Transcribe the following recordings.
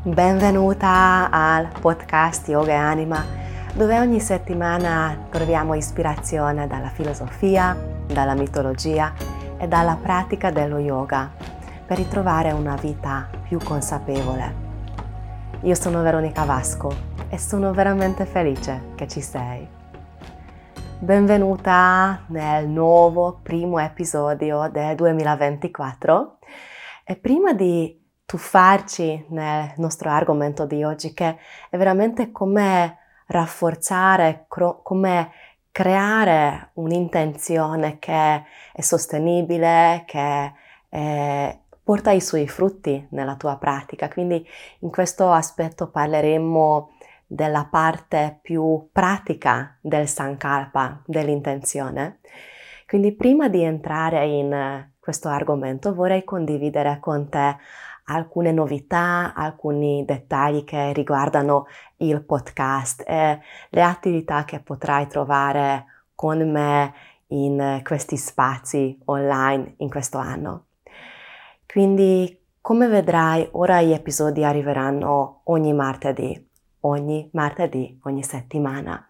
Benvenuta al podcast Yoga e Anima, dove ogni settimana troviamo ispirazione dalla filosofia, dalla mitologia e dalla pratica dello yoga per ritrovare una vita più consapevole. Io sono Veronica Vasco e sono veramente felice che ci sei. Benvenuta nel nuovo primo episodio del 2024 e prima di tuffarci nel nostro argomento di oggi che è veramente come rafforzare, come creare un'intenzione che è sostenibile, che è, porta i suoi frutti nella tua pratica. Quindi in questo aspetto parleremo della parte più pratica del Sankalpa, dell'intenzione. Quindi prima di entrare in questo argomento vorrei condividere con te alcune novità, alcuni dettagli che riguardano il podcast e le attività che potrai trovare con me in questi spazi online in questo anno. Quindi, come vedrai, ora gli episodi arriveranno ogni martedì, ogni martedì, ogni settimana.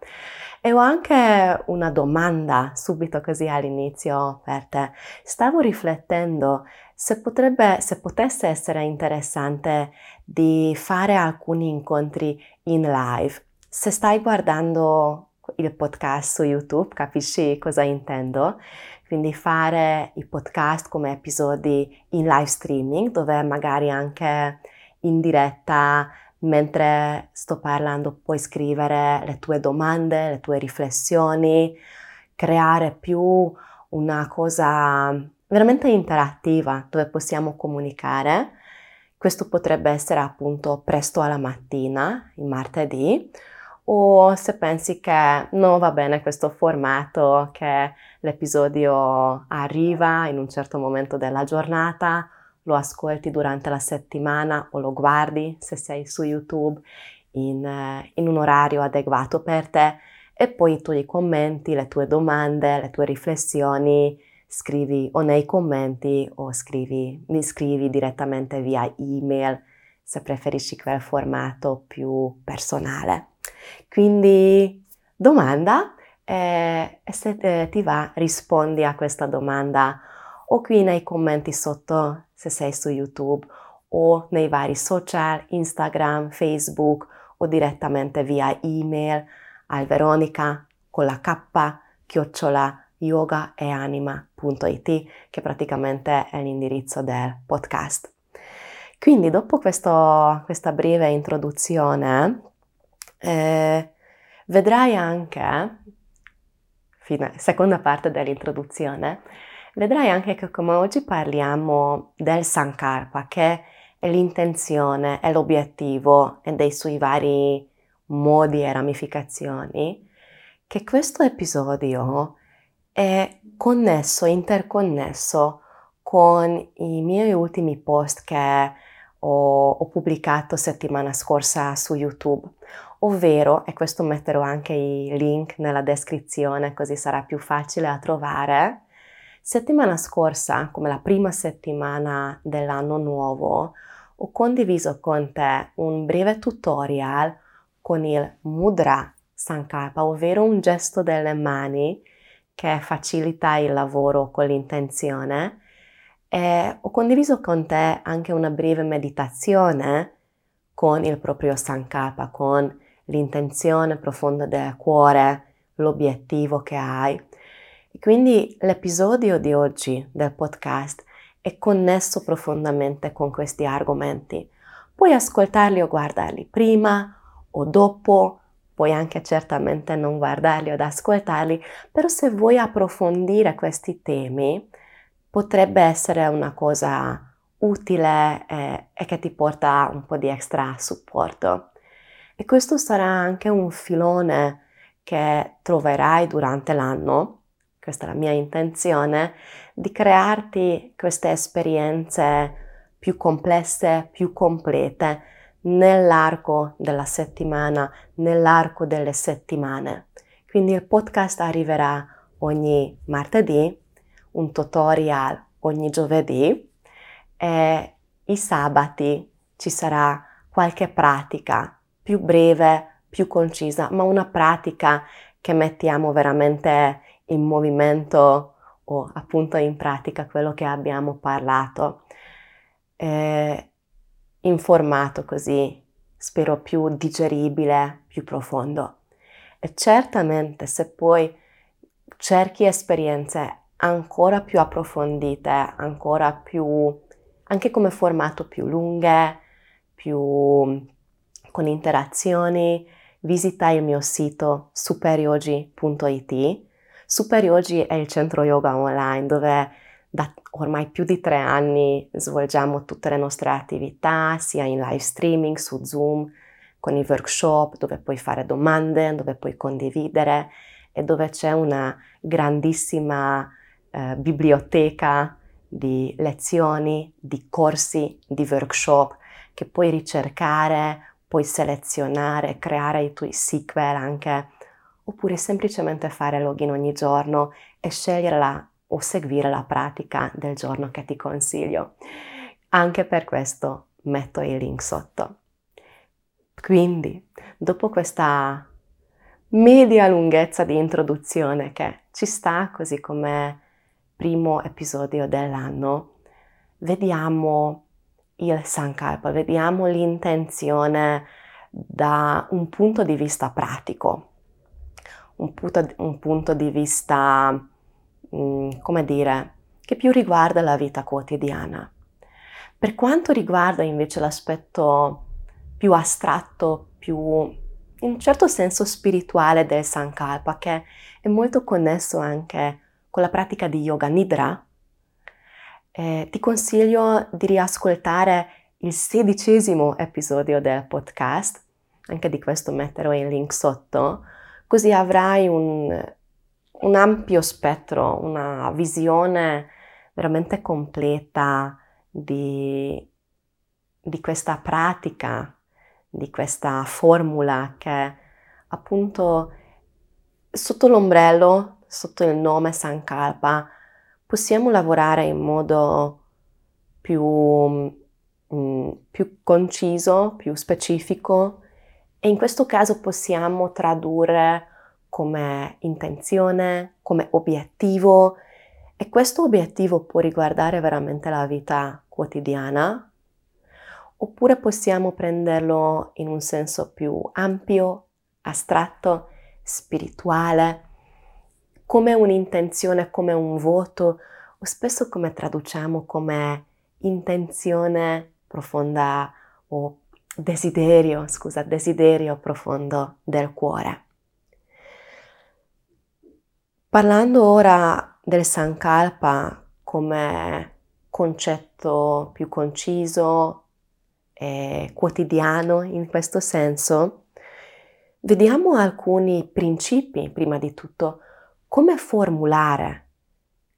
E ho anche una domanda subito così all'inizio per te. Stavo riflettendo se, potrebbe, se potesse essere interessante di fare alcuni incontri in live. Se stai guardando il podcast su YouTube, capisci cosa intendo? Quindi fare i podcast come episodi in live streaming, dove magari anche in diretta mentre sto parlando puoi scrivere le tue domande, le tue riflessioni, creare più una cosa veramente interattiva dove possiamo comunicare. Questo potrebbe essere appunto presto alla mattina, il martedì, o se pensi che non va bene questo formato, che l'episodio arriva in un certo momento della giornata, lo ascolti durante la settimana o lo guardi se sei su YouTube in, in un orario adeguato per te e poi tu gli commenti le tue domande, le tue riflessioni scrivi o nei commenti o scrivi, mi scrivi direttamente via email se preferisci quel formato più personale. Quindi domanda eh, e se eh, ti va rispondi a questa domanda o qui nei commenti sotto se sei su YouTube o nei vari social, Instagram, Facebook o direttamente via email al Veronica con la K chiocciola yogaeanima.it che praticamente è l'indirizzo del podcast. Quindi dopo questo, questa breve introduzione eh, vedrai anche, fine, seconda parte dell'introduzione, vedrai anche che come oggi parliamo del Sankalpa, che è l'intenzione, è l'obiettivo e dei suoi vari modi e ramificazioni, che questo episodio è connesso, interconnesso con i miei ultimi post che ho, ho, pubblicato settimana scorsa su YouTube, ovvero, e questo metterò anche i link nella descrizione così sarà più facile a trovare, settimana scorsa, come la prima settimana dell'anno nuovo, ho condiviso con te un breve tutorial con il Mudra Sankalpa, ovvero un gesto delle mani che facilita il lavoro con l'intenzione e ho condiviso con te anche una breve meditazione con il proprio Sankalpa, con l'intenzione profonda del cuore, l'obiettivo che hai. Quindi l'episodio di oggi del podcast è connesso profondamente con questi argomenti. Puoi ascoltarli o guardarli prima o dopo puoi anche certamente non guardarli o ascoltarli, però se vuoi approfondire questi temi potrebbe essere una cosa utile e, e che ti porta un po' di extra supporto. E questo sarà anche un filone che troverai durante l'anno, questa è la mia intenzione, di crearti queste esperienze più complesse, più complete, nell'arco della settimana, nell'arco delle settimane. Quindi il podcast arriverà ogni martedì, un tutorial ogni giovedì e i sabati ci sarà qualche pratica più breve, più concisa, ma una pratica che mettiamo veramente in movimento o appunto in pratica quello che abbiamo parlato, eh, in formato così, spero più digeribile, più profondo. E certamente se poi cerchi esperienze ancora più approfondite, ancora più, anche come formato più lunghe, più con interazioni, visita il mio sito superiogi.it. Superiogi è il centro yoga online dove da ormai più di tre anni svolgiamo tutte le nostre attività, sia in live streaming su Zoom, con i workshop dove puoi fare domande, dove puoi condividere e dove c'è una grandissima eh, biblioteca di lezioni, di corsi, di workshop che puoi ricercare, puoi selezionare, creare i tuoi sequel anche, oppure semplicemente fare login ogni giorno e scegliere la, o seguire la pratica del giorno che ti consiglio. Anche per questo metto il link sotto. Quindi, dopo questa media lunghezza di introduzione che ci sta così come primo episodio dell'anno, vediamo il Sankalpa, vediamo l'intenzione da un punto di vista pratico, un punto, un punto di vista, mm, come dire, che più riguarda la vita quotidiana. Per quanto riguarda invece l'aspetto più astratto, più in un certo senso spirituale del Sankalpa, che è molto connesso anche con la pratica di Yoga Nidra, eh, ti consiglio di riascoltare il sedicesimo episodio del podcast, anche di questo metterò il link sotto, così avrai un, un ampio spettro, una visione veramente completa di, di questa pratica, di questa formula che appunto sotto l'ombrello, sotto il nome Sankalpa, possiamo lavorare in modo più, mm, più conciso, più specifico e in questo caso possiamo tradurre come intenzione, come obiettivo e questo obiettivo può riguardare veramente la vita quotidiana oppure possiamo prenderlo in un senso più ampio, astratto, spirituale come un'intenzione, come un voto, o spesso come traduciamo come intenzione profonda o desiderio, scusa, desiderio profondo del cuore. Parlando ora del Sankalpa come concetto più conciso e quotidiano in questo senso, vediamo alcuni principi prima di tutto come formulare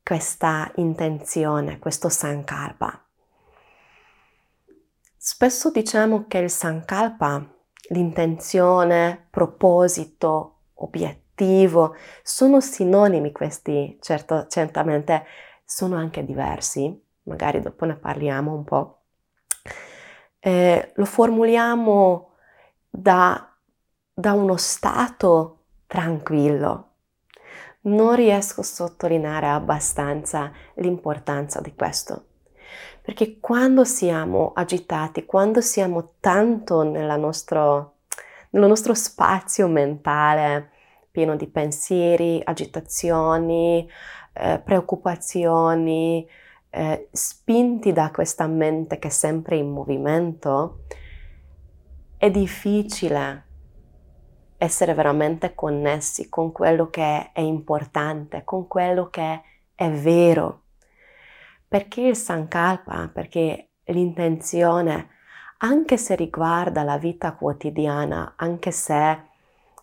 questa intenzione, questo sankalpa. Spesso diciamo che il sankalpa, l'intenzione, proposito, obiettivo, sono sinonimi questi, certo, certamente sono anche diversi, magari dopo ne parliamo un po'. Eh, lo formuliamo da, da uno stato tranquillo, non riesco a sottolineare abbastanza l'importanza di questo. Perché quando siamo agitati, quando siamo tanto nostro, nello nostro spazio mentale, pieno di pensieri, agitazioni, eh, preoccupazioni, eh, spinti da questa mente che è sempre in movimento, è difficile essere veramente connessi con quello che è importante, con quello che è vero. Perché il Sankalpa? Perché l'intenzione, anche se riguarda la vita quotidiana, anche se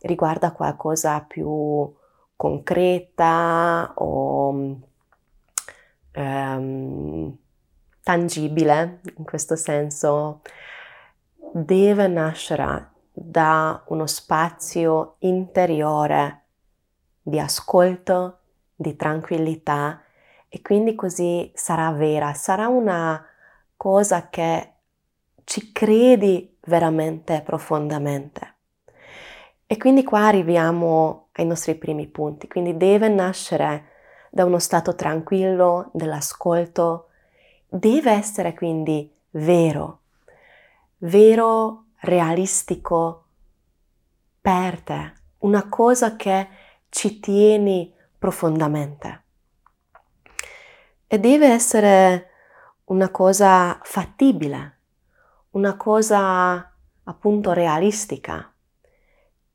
riguarda qualcosa più concreta o um, tangibile, in questo senso, deve nascere da uno spazio interiore di ascolto, di tranquillità e quindi così sarà vera, sarà una cosa che ci credi veramente profondamente. E quindi qua arriviamo ai nostri primi punti, quindi deve nascere da uno stato tranquillo dell'ascolto, deve essere quindi vero, vero, realistico per te, una cosa che ci tieni profondamente. E deve essere una cosa fattibile, una cosa appunto realistica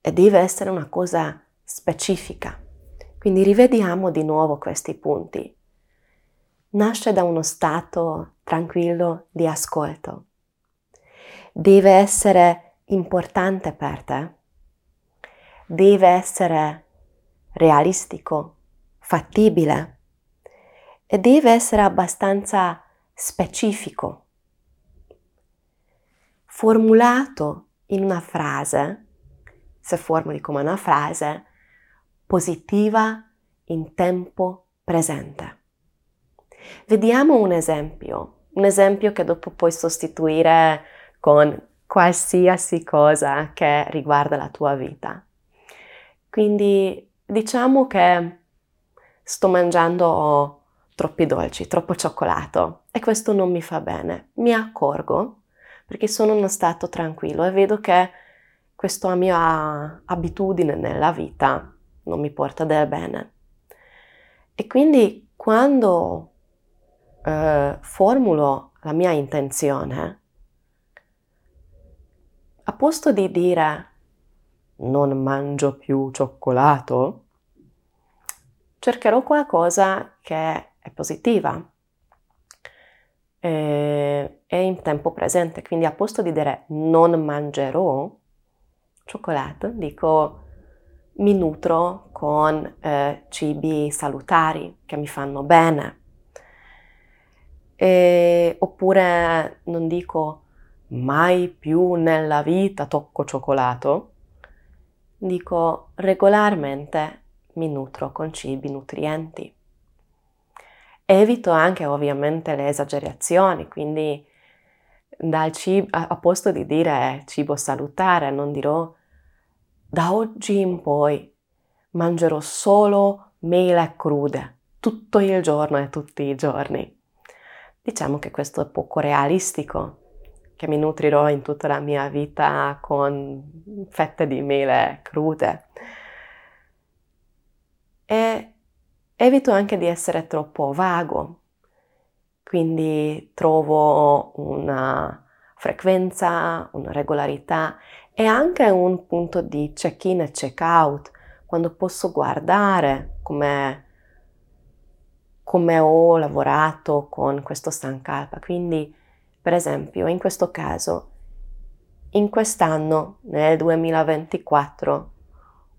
e deve essere una cosa specifica. Quindi rivediamo di nuovo questi punti. Nasce da uno stato tranquillo di ascolto. Deve essere importante per te. Deve essere realistico, fattibile e deve essere abbastanza specifico, formulato in una frase, se formuli come una frase, positiva in tempo presente. Vediamo un esempio, un esempio che dopo puoi sostituire con qualsiasi cosa che riguarda la tua vita. Quindi diciamo che sto mangiando troppi dolci, troppo cioccolato e questo non mi fa bene. Mi accorgo perché sono in uno stato tranquillo e vedo che questa mia abitudine nella vita non mi porta del bene. E quindi quando eh, formulo la mia intenzione, a posto di dire non mangio più cioccolato, cercherò qualcosa che è positiva e è in tempo presente, quindi a posto di dire non mangerò cioccolato, dico mi nutro con eh, cibi salutari che mi fanno bene. E, oppure non dico mai più nella vita tocco cioccolato, dico regolarmente mi nutro con cibi nutrienti. Evito anche ovviamente le esagerazioni, quindi dal cibo, a posto di dire cibo salutare, non dirò da oggi in poi mangerò solo mele crude tutto il giorno e tutti i giorni. Diciamo che questo è poco realistico, che mi nutrirò in tutta la mia vita con fette di mele crude. E evito anche di essere troppo vago, quindi trovo una frequenza, una regolarità e anche un punto di check-in e check-out, quando posso guardare come, come ho lavorato con questo Sankalpa. Quindi, per esempio, in questo caso, in quest'anno, nel 2024,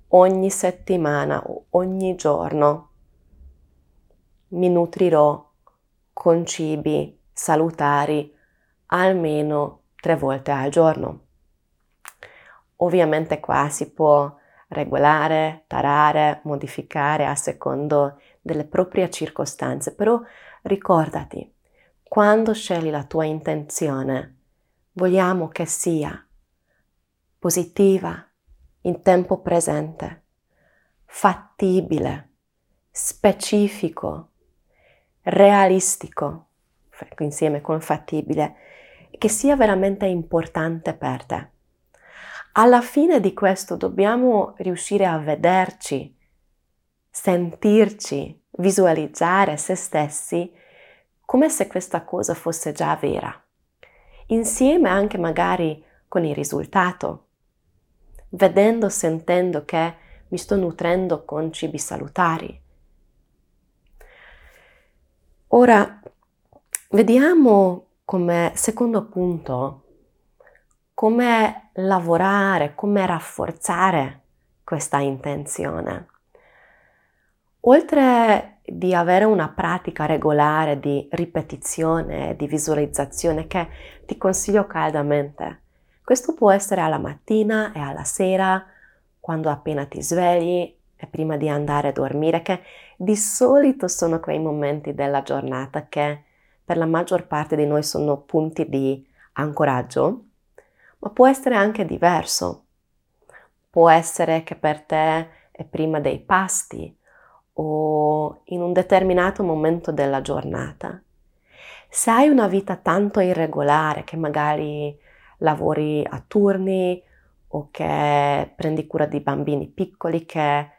ogni settimana ogni giorno mi nutrirò con cibi salutari almeno tre volte al giorno. Ovviamente qua si può regolare, tarare, modificare a secondo delle proprie circostanze, però ricordati, quando scegli la tua intenzione, vogliamo che sia positiva, in tempo presente, fattibile, specifico, realistico, insieme con fattibile, che sia veramente importante per te. Alla fine di questo dobbiamo riuscire a vederci, sentirci, visualizzare se stessi come se questa cosa fosse già vera, insieme anche magari con il risultato, vedendo, sentendo che mi sto nutrendo con cibi salutari. Ora, vediamo come secondo punto come lavorare, come rafforzare questa intenzione. Oltre di avere una pratica regolare di ripetizione di visualizzazione che ti consiglio caldamente, questo può essere alla mattina e alla sera, quando appena ti svegli e prima di andare a dormire, che di solito sono quei momenti della giornata che per la maggior parte di noi sono punti di ancoraggio ma può essere anche diverso. Può essere che per te è prima dei pasti o in un determinato momento della giornata. Se hai una vita tanto irregolare che magari lavori a turni o che prendi cura di bambini piccoli che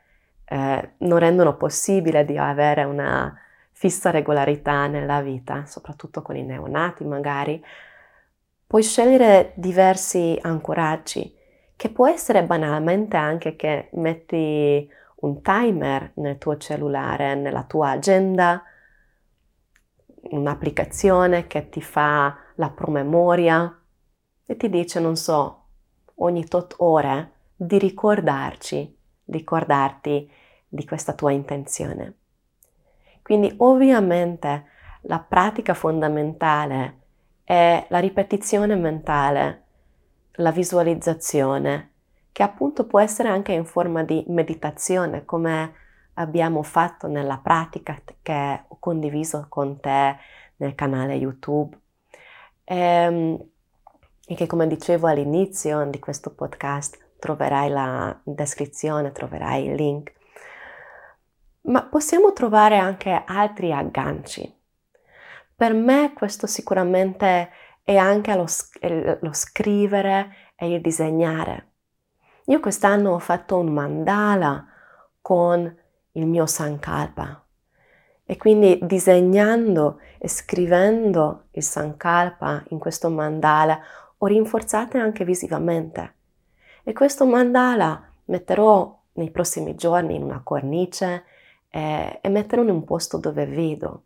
eh, non rendono possibile di avere una fissa regolarità nella vita, soprattutto con i neonati magari, puoi scegliere diversi ancoraggi, che può essere banalmente anche che metti un timer nel tuo cellulare, nella tua agenda, un'applicazione che ti fa la promemoria e ti dice, non so, ogni tot ore di ricordarci, ricordarti di questa tua intenzione. Quindi ovviamente la pratica fondamentale è la ripetizione mentale, la visualizzazione, che appunto può essere anche in forma di meditazione, come abbiamo fatto nella pratica che ho condiviso con te nel canale YouTube. E, ehm, e che come dicevo all'inizio di questo podcast troverai la descrizione, troverai il link ma possiamo trovare anche altri agganci. Per me questo sicuramente è anche lo, lo scrivere e il disegnare. Io quest'anno ho fatto un mandala con il mio Sankalpa e quindi disegnando e scrivendo il Sankalpa in questo mandala ho rinforzato anche visivamente. E questo mandala metterò nei prossimi giorni in una cornice eh, e metterlo in un posto dove vedo.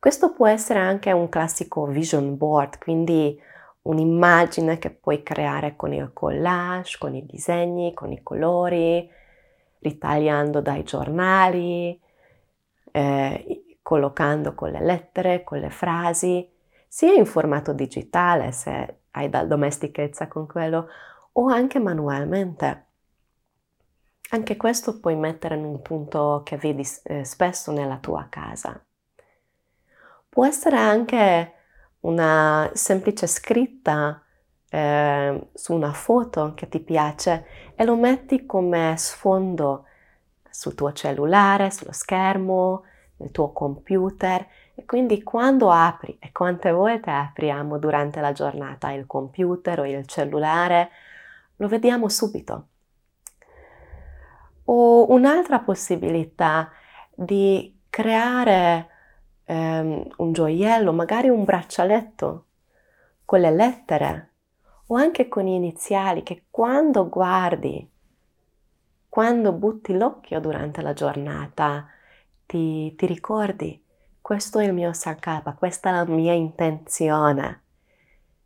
Questo può essere anche un classico vision board, quindi un'immagine che puoi creare con il collage, con i disegni, con i colori, ritagliando dai giornali, eh, collocando con le lettere, con le frasi, sia in formato digitale se hai da domestichezza con quello, o anche manualmente. Anche questo puoi mettere in un punto che vedi eh, spesso nella tua casa. Può essere anche una semplice scritta eh, su una foto che ti piace e lo metti come sfondo sul tuo cellulare, sullo schermo, nel tuo computer e quindi quando apri e quante volte apriamo durante la giornata il computer o il cellulare, lo vediamo subito. O un'altra possibilità di creare ehm, un gioiello, magari un braccialetto con le lettere o anche con gli iniziali che quando guardi, quando butti l'occhio durante la giornata, ti, ti ricordi, questo è il mio Sankapa, questa è la mia intenzione.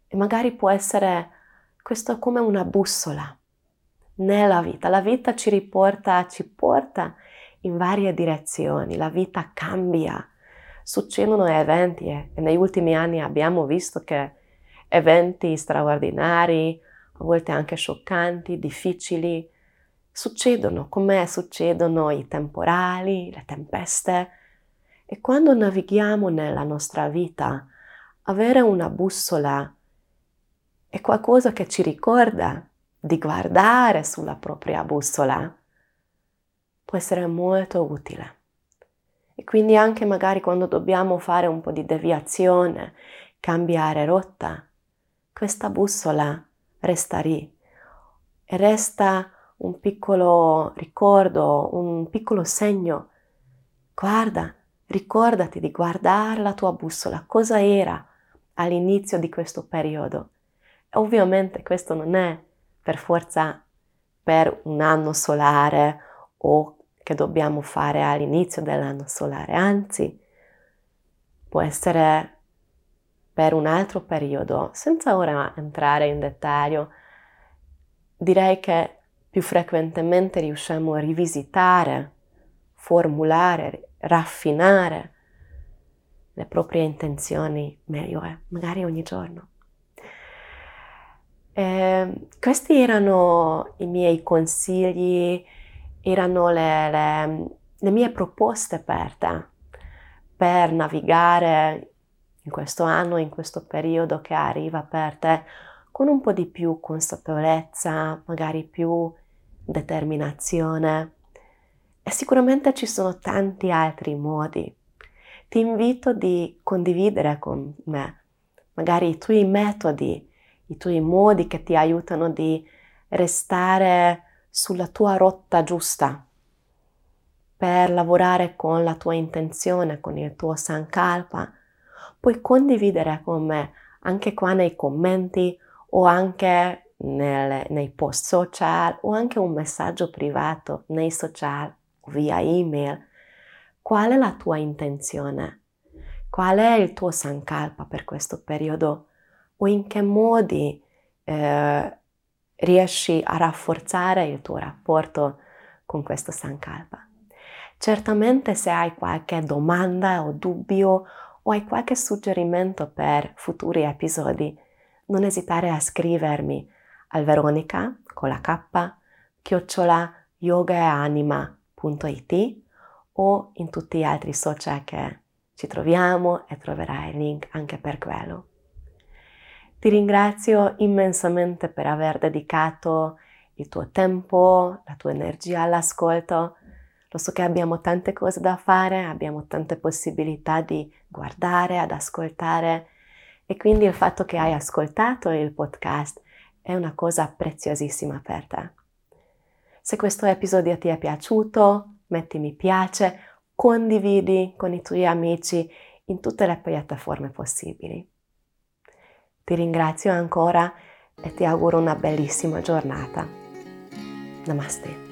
E magari può essere questo come una bussola nella vita. La vita ci riporta, ci porta in varie direzioni, la vita cambia, succedono eventi e negli ultimi anni abbiamo visto che eventi straordinari, a volte anche scioccanti, difficili, succedono come succedono i temporali, le tempeste. E quando navighiamo nella nostra vita, avere una bussola è qualcosa che ci ricorda di guardare sulla propria bussola può essere molto utile. E quindi anche magari quando dobbiamo fare un po' di deviazione, cambiare rotta, questa bussola resta lì e resta un piccolo ricordo, un piccolo segno. Guarda, ricordati di guardare la tua bussola, cosa era all'inizio di questo periodo. Ovviamente questo non è per forza per un anno solare o che dobbiamo fare all'inizio dell'anno solare, anzi può essere per un altro periodo, senza ora entrare in dettaglio. Direi che più frequentemente riusciamo a rivisitare, formulare, raffinare le proprie intenzioni meglio è, magari ogni giorno. Eh, questi erano i miei consigli, erano le, le, le mie proposte per te, per navigare in questo anno, in questo periodo che arriva per te con un po' di più consapevolezza, magari più determinazione. E sicuramente ci sono tanti altri modi. Ti invito di condividere con me magari i tuoi metodi, i tuoi modi che ti aiutano di restare sulla tua rotta giusta per lavorare con la tua intenzione, con il tuo sankalpa. Puoi condividere con me anche qua nei commenti o anche nel, nei post social o anche un messaggio privato nei social o via email. Qual è la tua intenzione? Qual è il tuo sankalpa per questo periodo? O in che modi eh, riesci a rafforzare il tuo rapporto con questo sankalpa? Certamente se hai qualche domanda o dubbio o hai qualche suggerimento per futuri episodi, non esitare a scrivermi al Veronica con la K chiocciola yogaanima.it o in tutti gli altri social che ci troviamo e troverai il link anche per quello. Ti ringrazio immensamente per aver dedicato il tuo tempo, la tua energia all'ascolto. Lo so che abbiamo tante cose da fare, abbiamo tante possibilità di guardare, ad ascoltare e quindi il fatto che hai ascoltato il podcast è una cosa preziosissima per te. Se questo episodio ti è piaciuto, metti mi piace condividi con i tuoi amici in tutte le piattaforme possibili. Ti ringrazio ancora e ti auguro una bellissima giornata. Namaste.